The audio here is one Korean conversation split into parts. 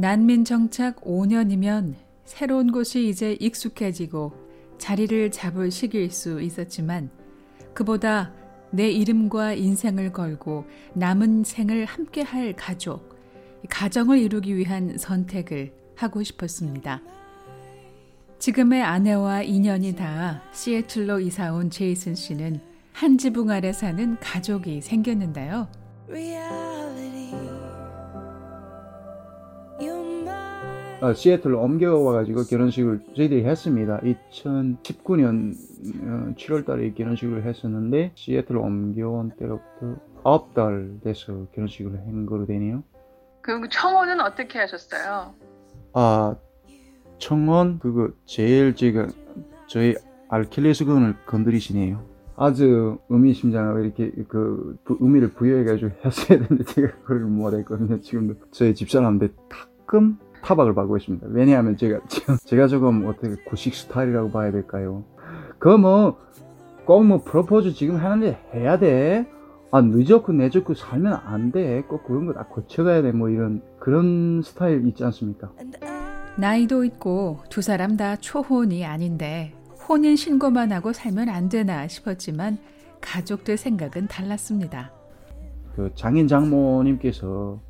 난민 정착 5년이면 새로운 곳이 이제 익숙해지고 자리를 잡을 시기일 수 있었지만 그보다 내 이름과 인생을 걸고 남은 생을 함께 할 가족, 가정을 이루기 위한 선택을 하고 싶었습니다. 지금의 아내와 인연이 닿아 시애틀로 이사 온 제이슨 씨는 한 지붕 아래 사는 가족이 생겼는데요. 어, 시애틀로 옮겨와가지고 결혼식을 저희들이 했습니다. 2019년 7월달에 결혼식을 했었는데 시애틀로 옮겨온 때로부터 9달 돼서 결혼식을 한 거로 되네요. 그럼 청혼은 어떻게 하셨어요? 아 청혼 그거 제일 제가 저희 알킬레스건을 건드리시네요. 아주 의미심장하고 이렇게 그 의미를 부여해가지고 했어야 되는데 제가 그걸 못했거든요. 지금도 저희 집사람한테 가끔 타박을 받고 있습니다. 왜냐하면 제가 제가 조금 어떻게 구식 스타일이라고 봐야 될까요? 그거 뭐 꼭뭐 프로포즈 지금 하는데 해야 돼. 아 늦었고 내줬고 살면 안 돼. 꼭 그런 거 다 고쳐가야 돼. 뭐 이런 그런 스타일 있지 않습니까? 나이도 있고 두 사람 다 초혼이 아닌데 혼인 신고만 하고 살면 안 되나 싶었지만 가족들 생각은 달랐습니다. 그 장인 장모님께서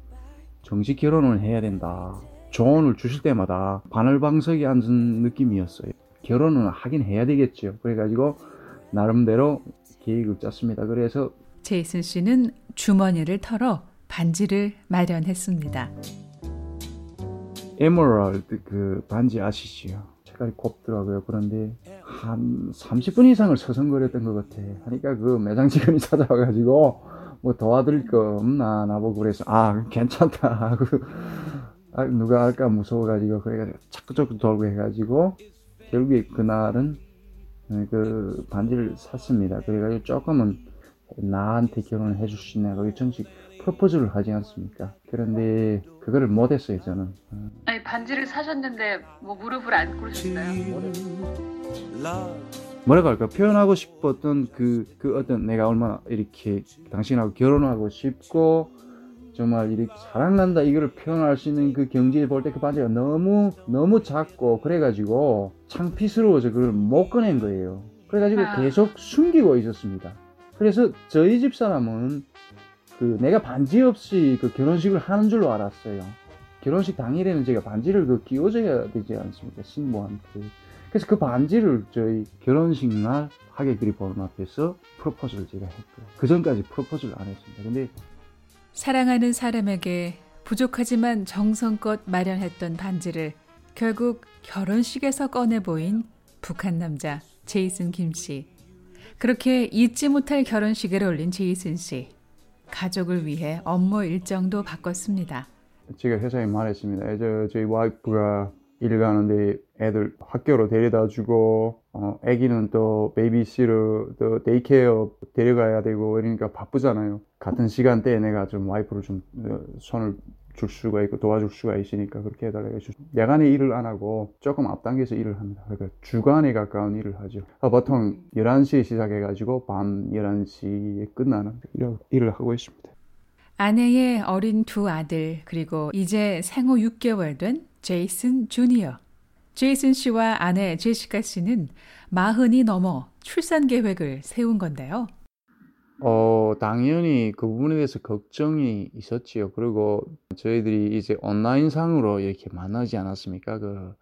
정식 결혼을 해야 된다. 조언을 주실 때마다 바늘방석에 앉은 느낌이었어요. 결혼은 하긴 해야 되겠죠. 그래가지고 나름대로 계획을 짰습니다. 그래서 제이슨 씨는 주머니를 털어 반지를 마련했습니다. 에메랄드 그 반지 아시지요? 색깔이 곱더라고요. 그런데 한 30분 이상을 서성거렸던 것 같아. 하니까 그 매장 직원이 찾아와가지고 뭐 도와드릴 거 없나 나보고 그래서 아 괜찮다 하고 아, 누가 할까 무서워가지고 그래가지고 자꾸 자꾸 돌고 해가지고 결국에 그날은 그 반지를 샀습니다. 그래가지고 조금은 나한테 결혼을 해줄 수 있나 거기 정식 프로포즈를 하지 않습니까? 그런데 그거를 못했어요 저는. 아니 반지를 사셨는데 뭐 무릎을 안 꿇으셨나요? 뭐라고 할까 표현하고 싶었던 그, 그 어떤 내가 얼마나 이렇게 당신하고 결혼하고 싶고 정말 이렇게 사랑한다 이거를 표현할 수 있는 그 경지에 볼 때 그 반지가 너무 너무 작고 그래가지고 창피스러워서 그걸 못 꺼낸 거예요. 그래가지고 아. 계속 숨기고 있었습니다. 그래서 저희 집 사람은 그 내가 반지 없이 그 결혼식을 하는 줄로 알았어요. 결혼식 당일에는 제가 반지를 그 끼워줘야 되지 않습니까 신부한테. 그래서 그 반지를 저희 결혼식 날 하객들이 보는 앞에서 프로포즈를 제가 했고요. 그 전까지 프로포즈를 안 했습니다. 근데 사랑하는 사람에게 부족하지만 정성껏 마련했던 반지를 결국 결혼식에서 꺼내 보인 북한 남자 제이슨 김 씨. 그렇게 잊지 못할 결혼식을 올린 제이슨 씨. 가족을 위해 업무 일정도 바꿨습니다. 제가 회사에 말했습니다. 저, 저희 와이프가 일 가는데 애들 학교로 데려다 주고, 어, 애기는 또 babysitter, 또 daycare 데려가야 되고, 이러니까 바쁘잖아요. 같은 시간대에 내가 좀 와이프를 좀 어, 손을 줄 수가 있고 도와줄 수가 있으니까 그렇게 해달라고 해주 야간에 일을 안 하고 조금 앞당겨서 일을 합니다. 그러니까 주간에 가까운 일을 하죠. 아, 보통 11시에 시작해가지고 밤 11시에 끝나는 일을 하고 있습니다. 아내의 어린 두 아들 그리고 이제 생후 6개월 된 제이슨 주니어. 제이슨 씨와 아내 제시카 씨는 마흔이 넘어 출산 계획을 세운 건데요. 어, 당연히 그 부분에 대해서 걱정이 있었지요. 그리고 저희들이 이제 온라인상으로 이렇게 만나지 않았습니까? 그,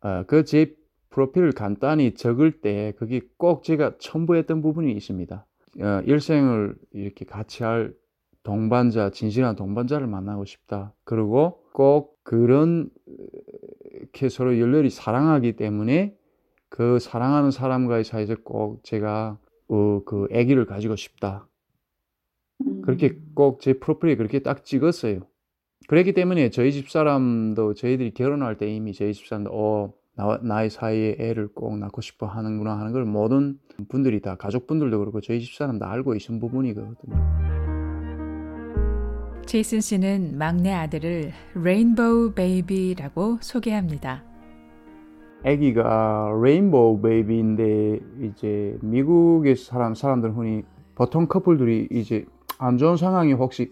어, 그제 프로필을 간단히 적을 때 그게 꼭 제가 첨부했던 부분이 있습니다. 어, 일생을 이렇게 같이 할 동반자, 진실한 동반자를 만나고 싶다. 그리고 꼭 그런 이렇게 서로 열렬히 사랑하기 때문에 그 사랑하는 사람과의 사이에서 꼭 제가 어, 그 아기를 가지고 싶다. 그렇게 꼭 제 프로필에 그렇게 딱 찍었어요. 그랬기 때문에 저희 집사람도 저희들이 결혼할 때 이미 저희 집사람도 어, 나, 나의 사이에 애를 꼭 낳고 싶어 하는구나 하는 걸 모든 분들이 다 가족분들도 그렇고 저희 집사람 다 알고 있는 부분이거든요. 제이슨 씨는 막내 아들을 rainbow baby라고 소개합니다. 아기가 rainbow baby인데 이제 미국의 사람 사람들 흔히 보통 커플들이 이제 안 좋은 상황이 혹시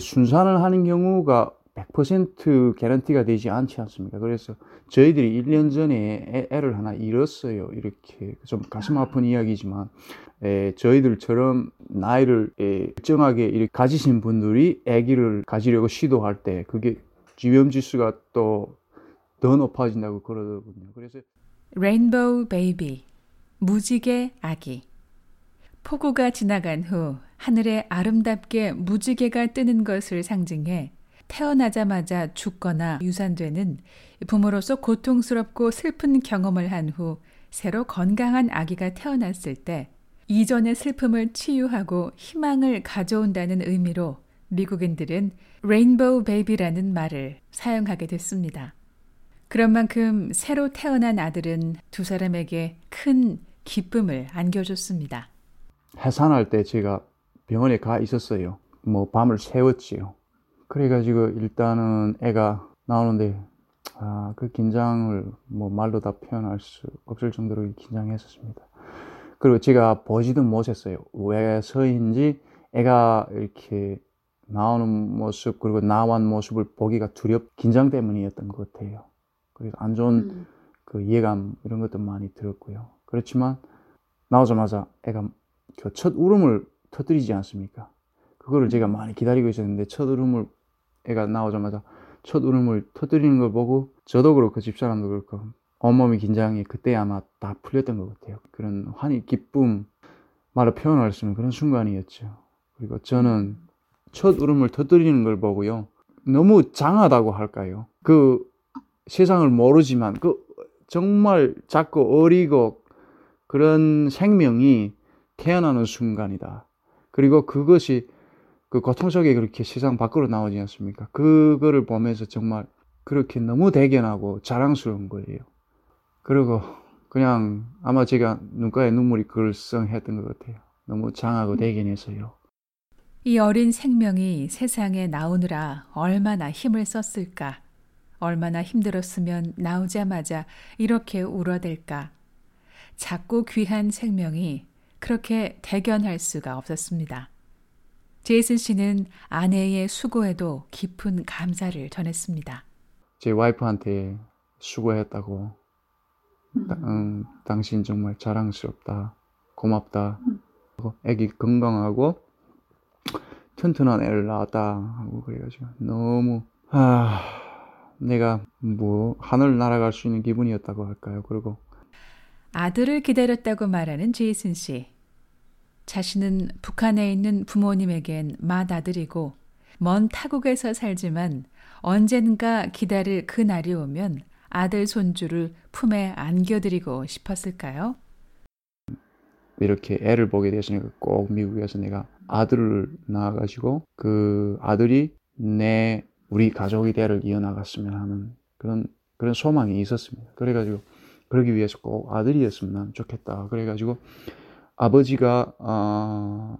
순산을 하는 경우가 100% guarantee가 되지 않지 않습니까? 그래서 저희들이 1년 전에 애, 를 하나 잃었어요. 이렇게 좀 가슴 아픈 이야기지만 에, 저희들처럼 나이를 에, 일정하게 이렇게 가지신 분들이 아기를 가지려고 시도할 때 그게 지위험 지수가 또 더 높아진다고 그러더군요. 그래서 rainbow baby 무지개 아기 폭우가 지나간 후 하늘에 아름답게 무지개가 뜨는 것을 상징해 태어나자마자 죽거나 유산되는 부모로서 고통스럽고 슬픈 경험을 한 후 새로 건강한 아기가 태어났을 때 이전의 슬픔을 치유하고 희망을 가져온다는 의미로 미국인들은 레인보우 베이비라는 말을 사용하게 됐습니다. 그런 만큼 새로 태어난 아들은 두 사람에게 큰 기쁨을 안겨줬습니다. 해산할 때 제가 병원에 가 있었어요. 뭐 밤을 새웠지요. 그래가지고 일단은 애가 나오는데 아, 그 긴장을 뭐 말로 다 표현할 수 없을 정도로 긴장했었습니다. 그리고 제가 보지도 못했어요. 왜서인지 애가 이렇게 나오는 모습 그리고 나온 모습을 보기가 두렵 긴장 때문이었던 것 같아요. 그래서 안 좋은 음. 그 이해감 이런 것도 많이 들었고요. 그렇지만 나오자마자 애가 그 첫 울음을 터뜨리지 않습니까? 그거를 제가 많이 기다리고 있었는데 첫 울음을 애가 나오자마자 첫 울음을 터뜨리는 걸 보고 저도 그렇고 집사람도 그렇고 온몸의 긴장이 그때 아마 다 풀렸던 것 같아요. 그런 환희, 기쁨, 말로 표현할 수 있는 그런 순간이었죠. 그리고 저는 첫 울음을 터뜨리는 걸 보고요. 너무 장하다고 할까요? 그 세상을 모르지만 그 정말 작고 어리고 그런 생명이 태어나는 순간이다. 그리고 그것이 그 고통속에 그렇게 세상 밖으로 나오지 않습니까? 그거를 보면서 정말 그렇게 너무 대견하고 자랑스러운 거예요. 그리고 그냥 아마 제가 눈가에 눈물이 글썽했던 것 같아요. 너무 장하고 대견해서요. 이 어린 생명이 세상에 나오느라 얼마나 힘을 썼을까? 얼마나 힘들었으면 나오자마자 이렇게 울어댈까? 작고 귀한 생명이 그렇게 대견할 수가 없었습니다. 제이슨 씨는 아내의 수고에도 깊은 감사를 전했습니다. 제 와이프한테 수고했다고. 음. 음, 당신 정말 자랑스럽다. 고맙다. 음. 애기 건강하고 튼튼한 애를 낳았다 하고 그래가지고 너무 아 내가 뭐 하늘 날아갈 수 있는 기분이었다고 할까요? 그리고 아들을 기다렸다고 말하는 제이슨 씨. 자신은 북한에 있는 부모님에겐 맏아들이고 먼 타국에서 살지만 언젠가 기다릴 그 날이 오면 아들 손주를 품에 안겨드리고 싶었을까요? 이렇게 애를 보게 되었으니까 꼭 미국에서 내가 아들을 낳아가지고 그 아들이 내 우리 가족의 대를 이어나갔으면 하는 그런 그런 소망이 있었습니다. 그래가지고 그러기 위해서 꼭 아들이었으면 좋겠다. 그래가지고 아버지가 어,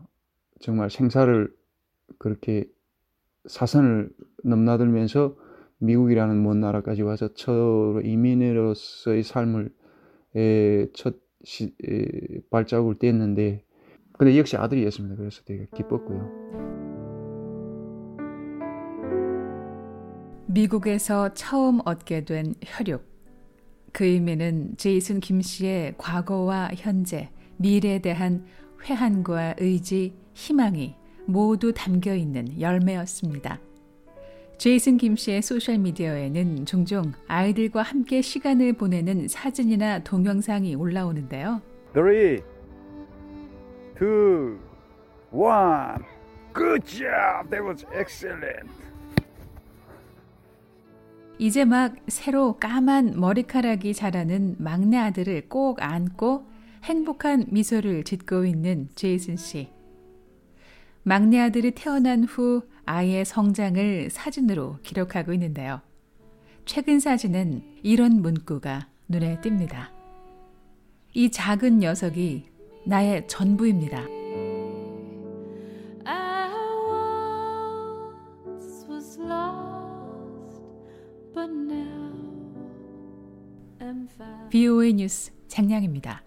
정말 생사를 그렇게 사선을 넘나들면서 미국이라는 먼 나라까지 와서 첫 이민으로서의 삶을 에, 첫 시, 에, 발자국을 뗐는데 근데 역시 아들이었습니다. 그래서 되게 기뻤고요. 미국에서 처음 얻게 된 혈육. 그 의미는 제이슨 김 씨의 과거와 현재, 미래에 대한 회한과 의지, 희망이 모두 담겨 있는 열매였습니다. 제이슨 김 씨의 소셜미디어에는 종종 아이들과 함께 시간을 보내는 사진이나 동영상이 올라오는데요. 3, 2, 1. Good job! That was excellent! 이제 막 새로 까만 머리카락이 자라는 막내 아들을 꼭 안고 행복한 미소를 짓고 있는 제이슨 씨. 막내 아들이 태어난 후 아이의 성장을 사진으로 기록하고 있는데요. 최근 사진은 이런 문구가 눈에 띕니다. 이 작은 녀석이 나의 전부입니다. BOA 뉴스 장량입니다.